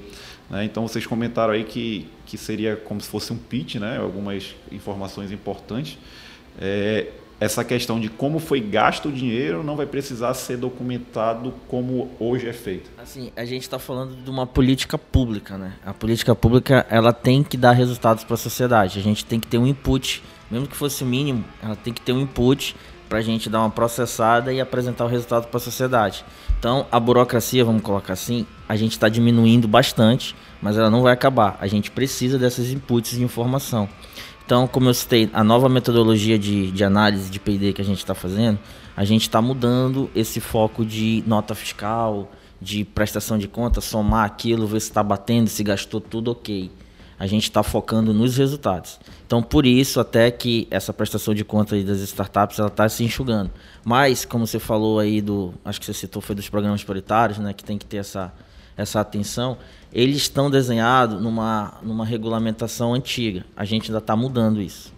Né? Então vocês comentaram aí que, que seria como se fosse um pitch, né? algumas informações importantes. É, essa questão de como foi gasto o dinheiro não vai precisar ser documentado como hoje é feito. Assim, a gente está falando de uma política pública, né? A política pública ela tem que dar resultados para a sociedade. A gente tem que ter um input, mesmo que fosse mínimo, ela tem que ter um input para a gente dar uma processada e apresentar o resultado para a sociedade. Então, a burocracia, vamos colocar assim, a gente está diminuindo bastante, mas ela não vai acabar. A gente precisa dessas inputs de informação. Então, como eu citei, a nova metodologia de, de análise de PD que a gente está fazendo, a gente está mudando esse foco de nota fiscal, de prestação de contas, somar aquilo, ver se está batendo, se gastou tudo ok. A gente está focando nos resultados. Então, por isso, até que essa prestação de contas das startups ela está se enxugando. Mas, como você falou aí do, acho que você citou foi dos programas prioritários, né, que tem que ter essa essa atenção, eles estão desenhados numa, numa regulamentação antiga. A gente ainda está mudando isso.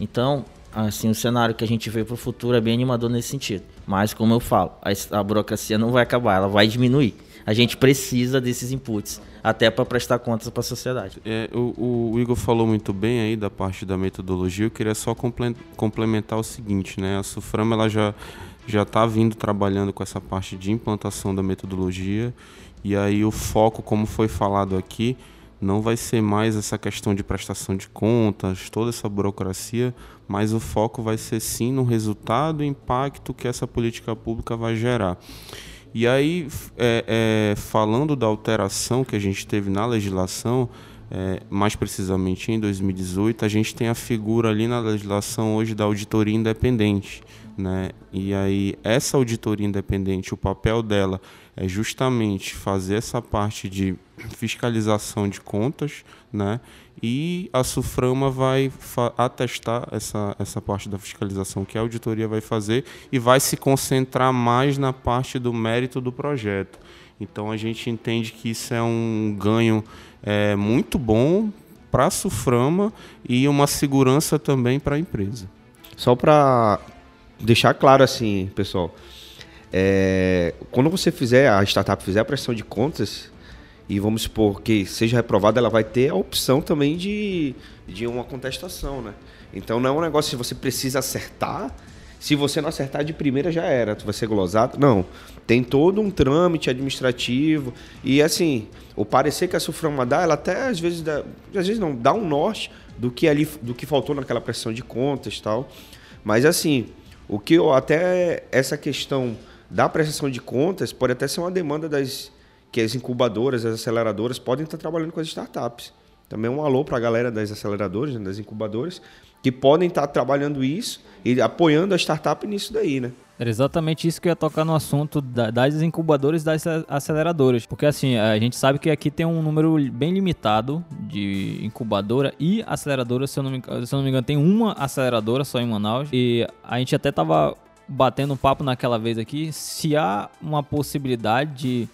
Então, assim, o cenário que a gente vê para o futuro é bem animador nesse sentido. Mas, como eu falo, a, a burocracia não vai acabar, ela vai diminuir. A gente precisa desses inputs, até para prestar contas para a sociedade. É, o, o, Igor falou muito bem aí da parte da metodologia. Eu queria só complementar o seguinte, né? A Suframa ela já já está vindo trabalhando com essa parte de implantação da metodologia e aí o foco, como foi falado aqui, não vai ser mais essa questão de prestação de contas, toda essa burocracia, mas o foco vai ser sim no resultado e impacto que essa política pública vai gerar. E aí, é, é, falando da alteração que a gente teve na legislação, é, mais precisamente em 2018, a gente tem a figura ali na legislação hoje da auditoria independente. Né? E aí, essa auditoria independente, o papel dela é justamente fazer essa parte de fiscalização de contas, né? E a Suframa vai atestar essa, essa parte da fiscalização que a auditoria vai fazer e vai se concentrar mais na parte do mérito do projeto. Então a gente entende que isso é um ganho é, muito bom para a Suframa e uma segurança também para a empresa. Só para deixar claro assim, pessoal, é, quando você fizer, a startup fizer a pressão de contas, e vamos supor que seja reprovada, ela vai ter a opção também de, de uma contestação, né? Então não é um negócio que você precisa acertar, se você não acertar de primeira já era, tu vai ser glosado. Não, tem todo um trâmite administrativo e assim, o parecer que a Suframa dá, ela até às vezes dá, às vezes não dá um norte do que ali do que faltou naquela pressão de contas, tal. Mas assim, o que eu até essa questão da prestação de contas pode até ser uma demanda das que as incubadoras, as aceleradoras podem estar trabalhando com as startups. Também um alô para a galera das aceleradoras, né, das incubadoras, que podem estar trabalhando isso e apoiando a startup nisso daí, né? Era exatamente isso que eu ia tocar no assunto das incubadoras e das aceleradoras. Porque assim, a gente sabe que aqui tem um número bem limitado de incubadora e aceleradora. Se eu não me, se eu não me engano, tem uma aceleradora só em Manaus. E a gente até tava batendo um papo naquela vez aqui se há uma possibilidade de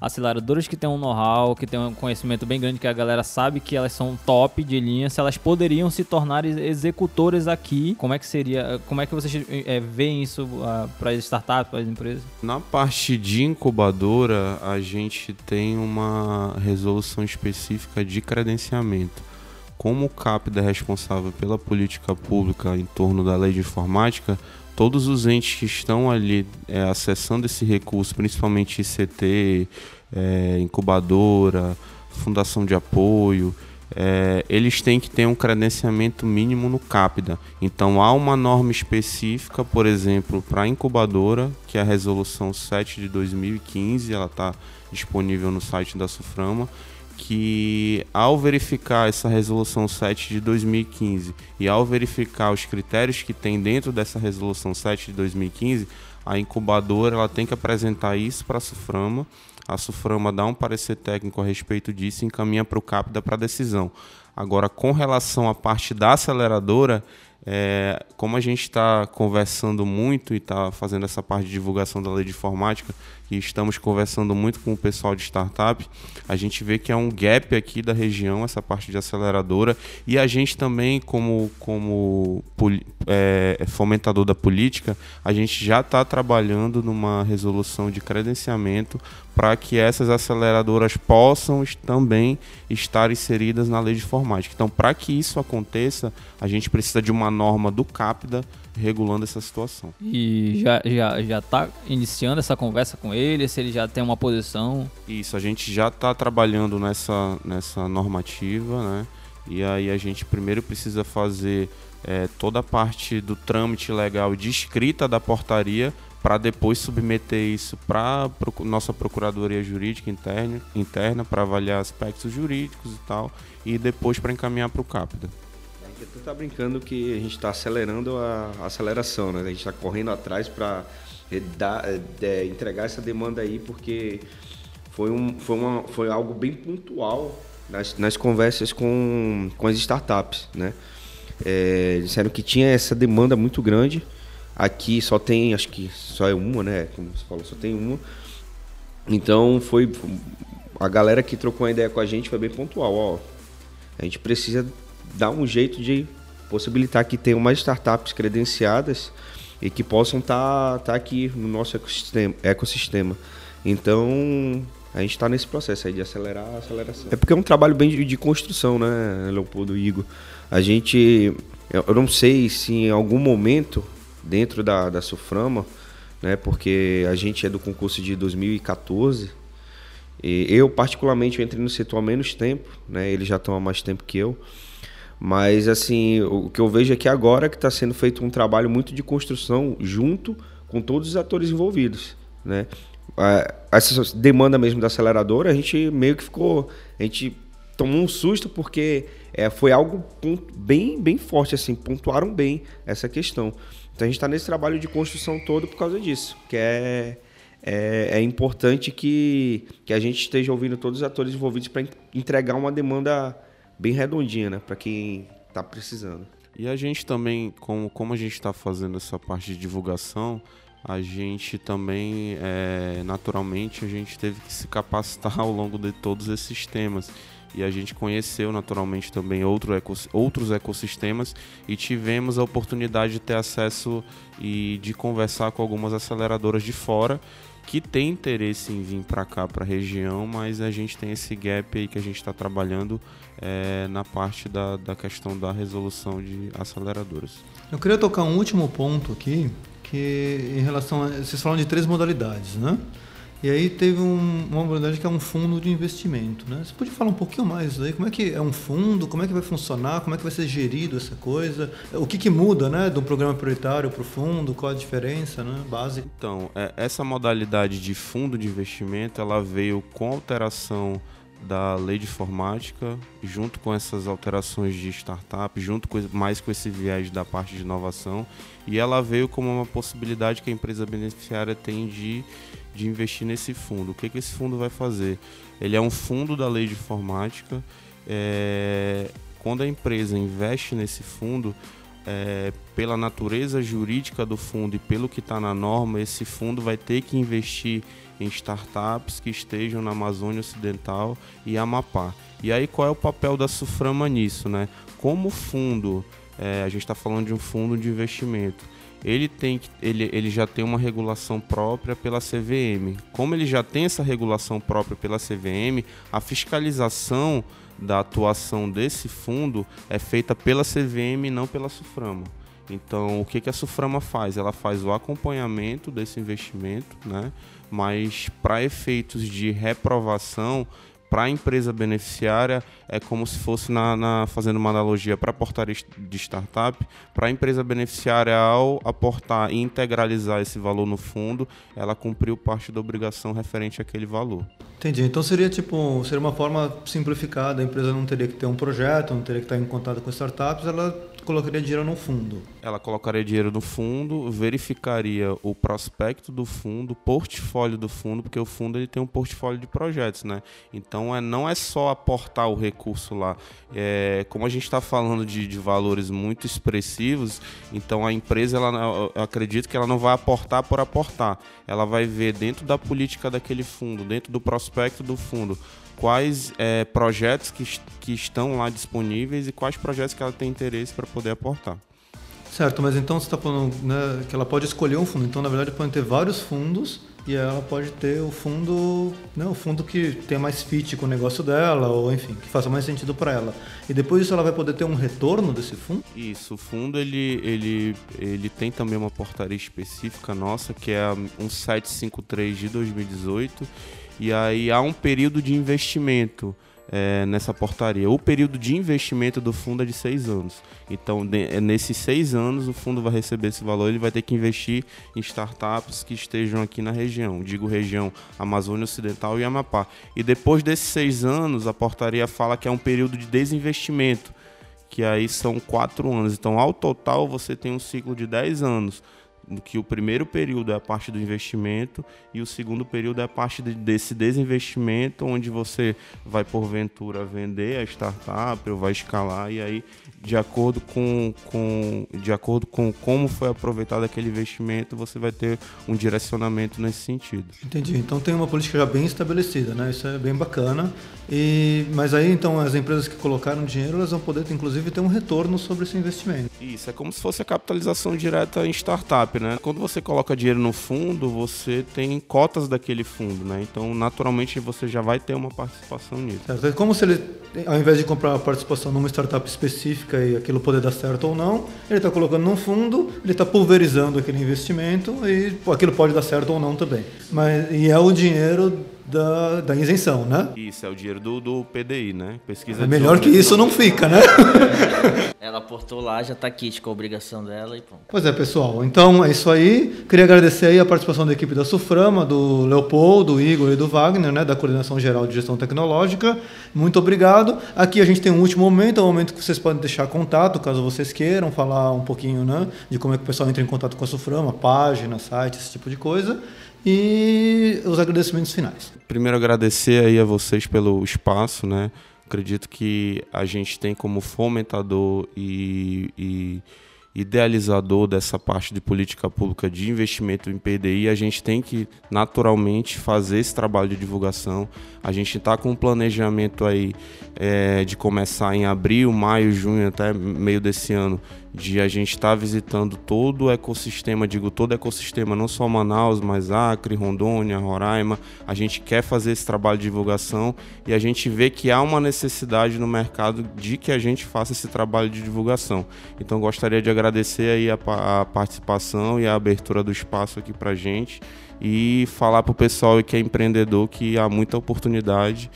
aceleradoras que têm um know-how, que têm um conhecimento bem grande, que a galera sabe que elas são top de linha, se elas poderiam se tornar executores aqui, como é que seria, como é que vocês é, veem isso uh, para as startups, para as empresas? Na parte de incubadora, a gente tem uma resolução específica de credenciamento. Como o CAPDA é responsável pela política pública em torno da lei de informática, todos os entes que estão ali é, acessando esse recurso, principalmente ICT, é, incubadora, fundação de apoio, é, eles têm que ter um credenciamento mínimo no CAPDA. Então há uma norma específica, por exemplo, para a incubadora, que é a resolução 7 de 2015, ela está disponível no site da Suframa que ao verificar essa resolução 7 de 2015 e ao verificar os critérios que tem dentro dessa resolução 7 de 2015, a incubadora ela tem que apresentar isso para a Suframa. A Suframa dá um parecer técnico a respeito disso e encaminha para o CAPDA para decisão. Agora, com relação à parte da aceleradora, é, como a gente está conversando muito e está fazendo essa parte de divulgação da lei de informática, e estamos conversando muito com o pessoal de startup, a gente vê que é um gap aqui da região, essa parte de aceleradora, e a gente também, como, como é, fomentador da política, a gente já está trabalhando numa resolução de credenciamento para que essas aceleradoras possam também estar inseridas na lei de informática. Então, para que isso aconteça, a gente precisa de uma norma do CAPDA regulando essa situação. E já já já está iniciando essa conversa com ele, se ele já tem uma posição? Isso, a gente já está trabalhando nessa nessa normativa, né? E aí a gente primeiro precisa fazer é, toda a parte do trâmite legal de escrita da portaria para depois submeter isso para a nossa Procuradoria Jurídica interna, interna para avaliar aspectos jurídicos e tal, e depois para encaminhar para o CAPDA. Tu tá brincando que a gente está acelerando a aceleração, né? A gente está correndo atrás para é, é, entregar essa demanda aí, porque foi, um, foi, uma, foi algo bem pontual nas, nas conversas com, com as startups, né? É, disseram que tinha essa demanda muito grande. Aqui só tem, acho que só é uma, né? Como você falou, só tem uma. Então foi a galera que trocou a ideia com a gente foi bem pontual, ó. A gente precisa dar um jeito de possibilitar que tenham mais startups credenciadas e que possam estar tá, tá aqui no nosso ecossistema. ecossistema. Então, a gente está nesse processo aí de acelerar a aceleração. É porque é um trabalho bem de, de construção, né, Leopoldo e Igor? A gente, eu não sei se em algum momento, dentro da, da Suframa, né, porque a gente é do concurso de 2014, e eu, particularmente, eu entrei no setor há menos tempo, né, eles já estão há mais tempo que eu, mas, assim, o que eu vejo é que agora que está sendo feito um trabalho muito de construção junto com todos os atores envolvidos, né? Essa demanda mesmo da aceleradora, a gente meio que ficou... A gente tomou um susto porque é, foi algo bem, bem forte, assim, pontuaram bem essa questão. Então a gente está nesse trabalho de construção todo por causa disso, que é, é, é, importante que, que a gente esteja ouvindo todos os atores envolvidos para entregar uma demanda bem redondinha, né, para quem está precisando. E a gente também, como, como a gente está fazendo essa parte de divulgação, a gente também, é, naturalmente, a gente teve que se capacitar ao longo de todos esses temas e a gente conheceu naturalmente também outro outros ecossistemas e tivemos a oportunidade de ter acesso e de conversar com algumas aceleradoras de fora que tem interesse em vir para cá, para a região, mas a gente tem esse gap aí que a gente está trabalhando é, na parte da, da questão da resolução de aceleradoras. Eu queria tocar um último ponto aqui, que em relação a. Vocês falam de três modalidades, né? E aí teve um, uma modalidade que é um fundo de investimento, né? Você pode falar um pouquinho mais aí? Como é que é um fundo? Como é que vai funcionar? Como é que vai ser gerido essa coisa? O que, que muda, né? Um programa prioritário para o fundo? Qual a diferença, né? Básica. Então, é, essa modalidade de fundo de investimento, ela veio com alteração da lei de informática, junto com essas alterações de startup, junto com, mais com esse viés da parte de inovação, e ela veio como uma possibilidade que a empresa beneficiária tem de de investir nesse fundo. O que, que esse fundo vai fazer? Ele é um fundo da lei de informática. É, quando a empresa investe nesse fundo, é, pela natureza jurídica do fundo e pelo que está na norma, esse fundo vai ter que investir em startups que estejam na Amazônia Ocidental e Amapá. E aí qual é o papel da Suframa nisso, né? Como fundo, é, a gente está falando de um fundo de investimento ele, tem, ele, ele já tem uma regulação própria pela CVM. Como ele já tem essa regulação própria pela CVM, a fiscalização da atuação desse fundo é feita pela CVM e não pela Suframa. Então, o que, que a Suframa faz? Ela faz o acompanhamento desse investimento, né? Mas para efeitos de reprovação, para a empresa beneficiária é como se fosse na, na fazendo uma analogia para portaria de startup, para a empresa beneficiária ao aportar e integralizar esse valor no fundo, ela cumpriu parte da obrigação referente àquele valor. Entendi. Então seria tipo, seria uma forma simplificada, a empresa não teria que ter um projeto, não teria que estar em contato com startups, ela colocaria dinheiro no fundo. Ela colocaria dinheiro no fundo, verificaria o prospecto do fundo, portfólio do fundo, porque o fundo ele tem um portfólio de projetos, né? Então é, não é só aportar o recurso lá. É, como a gente está falando de, de, valores muito expressivos, então a empresa, ela, eu acredito que ela não vai aportar por aportar. Ela vai ver dentro da política daquele fundo, dentro do prospecto do fundo, quais é, projetos que, que estão lá disponíveis e quais projetos que ela tem interesse para poder aportar. Certo, mas então você está falando né, que ela pode escolher um fundo. Então, na verdade, pode ter vários fundos e ela pode ter o fundo, né, o fundo que tenha mais fit com o negócio dela, ou enfim, que faça mais sentido para ela. E depois disso ela vai poder ter um retorno desse fundo? Isso, o fundo ele, ele, ele tem também uma portaria específica nossa, que é a 1753 de 2018 e aí há um período de investimento é, nessa portaria. O período de investimento do fundo é de seis anos. Então, de, é, nesses seis anos, o fundo vai receber esse valor, ele vai ter que investir em startups que estejam aqui na região, digo região Amazônia Ocidental e Amapá. E depois desses seis anos, a portaria fala que é um período de desinvestimento, que aí são quatro anos. Então, ao total, você tem um ciclo de dez anos que o primeiro período é a parte do investimento e o segundo período é a parte de, desse desinvestimento, onde você vai porventura vender a startup ou vai escalar e aí de acordo com, com de acordo com como foi aproveitado aquele investimento, você vai ter um direcionamento nesse sentido. Entendi. Então tem uma política já bem estabelecida, né? Isso é bem bacana. E mas aí então as empresas que colocaram dinheiro, elas vão poder inclusive ter um retorno sobre esse investimento. Isso é como se fosse a capitalização direta em startup né? Quando você coloca dinheiro no fundo, você tem cotas daquele fundo, né? Então, naturalmente, você já vai ter uma participação nisso. É como se ele, ao invés de comprar a participação numa startup específica e aquilo poder dar certo ou não, ele está colocando num fundo, ele está pulverizando aquele investimento e aquilo pode dar certo ou não também. Mas, e é o dinheiro da, da isenção, né? Isso, é o dinheiro do, do PDI, né? Pesquisa É melhor que isso não fica, né? Ela aportou lá, já tá kit com a obrigação dela e pronto. Pois é, pessoal. Então é isso aí. Queria agradecer aí a participação da equipe da Suframa, do Leopoldo, do Igor e do Wagner, né, da Coordenação Geral de Gestão Tecnológica. Muito obrigado. Aqui a gente tem um último momento, é o momento que vocês podem deixar contato, caso vocês queiram falar um pouquinho, né, de como é que o pessoal entra em contato com a Suframa, página, site, esse tipo de coisa. E os agradecimentos finais. Primeiro agradecer aí a vocês pelo espaço, né? Acredito que a gente tem como fomentador e, e idealizador dessa parte de política pública de investimento em PDI, a gente tem que naturalmente fazer esse trabalho de divulgação. A gente está com um planejamento aí é, de começar em abril, maio, junho, até meio desse ano, de a gente estar tá visitando todo o ecossistema, digo todo o ecossistema, não só Manaus, mas Acre, Rondônia, Roraima. A gente quer fazer esse trabalho de divulgação e a gente vê que há uma necessidade no mercado de que a gente faça esse trabalho de divulgação. Então gostaria de agradecer aí a, a participação e a abertura do espaço aqui para gente e falar para o pessoal que é empreendedor que há muita oportunidade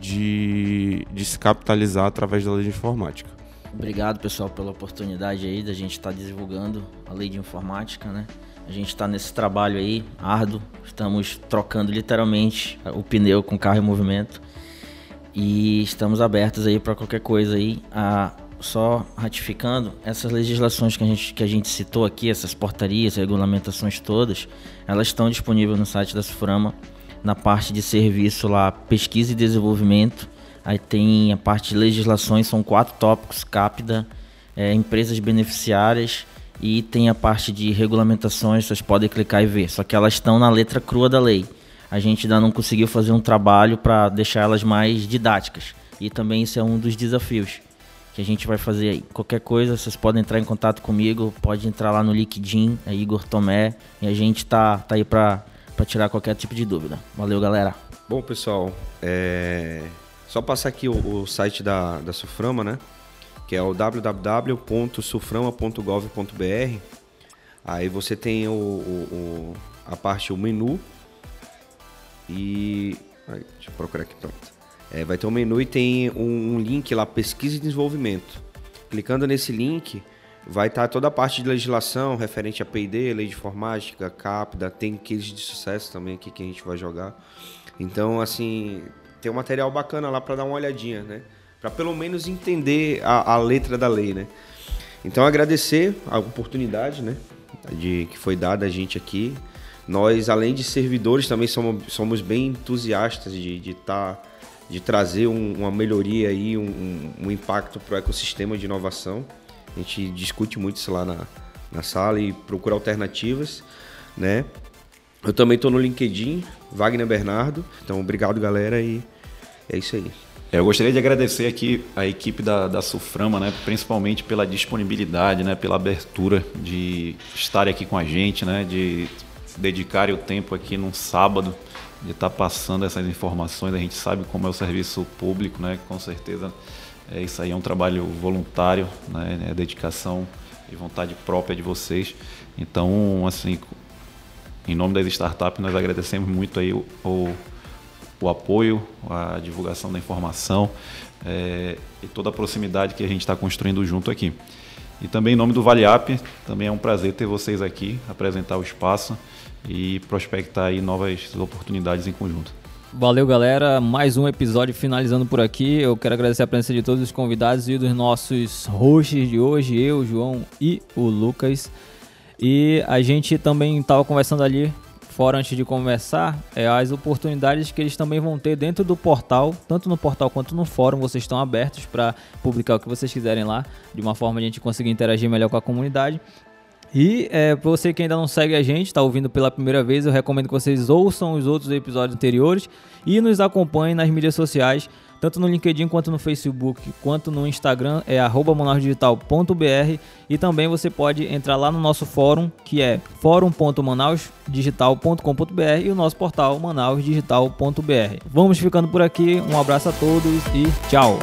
de, de se capitalizar através da lei de informática. Obrigado, pessoal, pela oportunidade aí da gente estar tá divulgando a lei de informática, né? A gente está nesse trabalho aí, árduo, estamos trocando literalmente o pneu com o carro em movimento e estamos abertos aí para qualquer coisa aí. A, só ratificando, essas legislações que a, gente, que a gente citou aqui, essas portarias, regulamentações todas, elas estão disponíveis no site da Suframa, na parte de serviço lá, pesquisa e desenvolvimento, Aí tem a parte de legislações, são quatro tópicos, CAPDA, é, empresas beneficiárias e tem a parte de regulamentações, vocês podem clicar e ver. Só que elas estão na letra crua da lei. A gente ainda não conseguiu fazer um trabalho para deixar elas mais didáticas. E também isso é um dos desafios que a gente vai fazer aí. Qualquer coisa, vocês podem entrar em contato comigo, pode entrar lá no LinkedIn, é Igor Tomé, e a gente tá, tá aí para tirar qualquer tipo de dúvida. Valeu, galera. Bom, pessoal, é... Só passar aqui o, o site da, da Suframa, né? Que é o www.suframa.gov.br. Aí você tem o, o, a parte, o menu. E. Aí, deixa eu procurar aqui, pronto. É, vai ter um menu e tem um, um, link lá, pesquisa e desenvolvimento. Clicando nesse link, vai estar toda a parte de legislação referente a P&D, lei de informática, CAPDA, tem case de sucesso também aqui que a gente vai jogar. Então, assim, tem um material bacana lá para dar uma olhadinha, né? Para pelo menos entender a, a, letra da lei, né? Então agradecer a oportunidade, né? De que foi dada a gente aqui. Nós, além de servidores, também somos, somos bem entusiastas de, de, tá, de trazer um, uma melhoria aí, um, um impacto para o ecossistema de inovação. A gente discute muito isso lá na, na sala e procura alternativas, né? Eu também estou no LinkedIn, Wagner Bernardo. Então, obrigado, galera, e é isso aí. É, eu gostaria de agradecer aqui a equipe da, da Suframa, né, principalmente pela disponibilidade, né, pela abertura de estar aqui com a gente, né, de dedicar o tempo aqui num sábado, de estar passando essas informações. A gente sabe como é o serviço público, né, com certeza é, isso aí é um trabalho voluntário, né, é dedicação e vontade própria de vocês. Então, assim, em nome das startups, nós agradecemos muito aí o, o o apoio, a divulgação da informação é, e toda a proximidade que a gente está construindo junto aqui. E também em nome do ValeApp, também é um prazer ter vocês aqui, apresentar o espaço e prospectar aí novas oportunidades em conjunto. Valeu, galera. Mais um episódio finalizando por aqui. Eu quero agradecer a presença de todos os convidados e dos nossos hosts de hoje, eu, João e o Lucas. E a gente também estava conversando ali fora antes de começar, é as oportunidades que eles também vão ter dentro do portal, tanto no portal quanto no fórum, vocês estão abertos para publicar o que vocês quiserem lá, de uma forma a gente conseguir interagir melhor com a comunidade. E é, para você que ainda não segue a gente, está ouvindo pela primeira vez, eu recomendo que vocês ouçam os outros episódios anteriores e nos acompanhem nas mídias sociais tanto no LinkedIn quanto no Facebook, quanto no Instagram, é manausdigital.br e também você pode entrar lá no nosso fórum, que é fórum.manausdigital.com.br e o nosso portal manausdigital.br. Vamos ficando por aqui, um abraço a todos e tchau!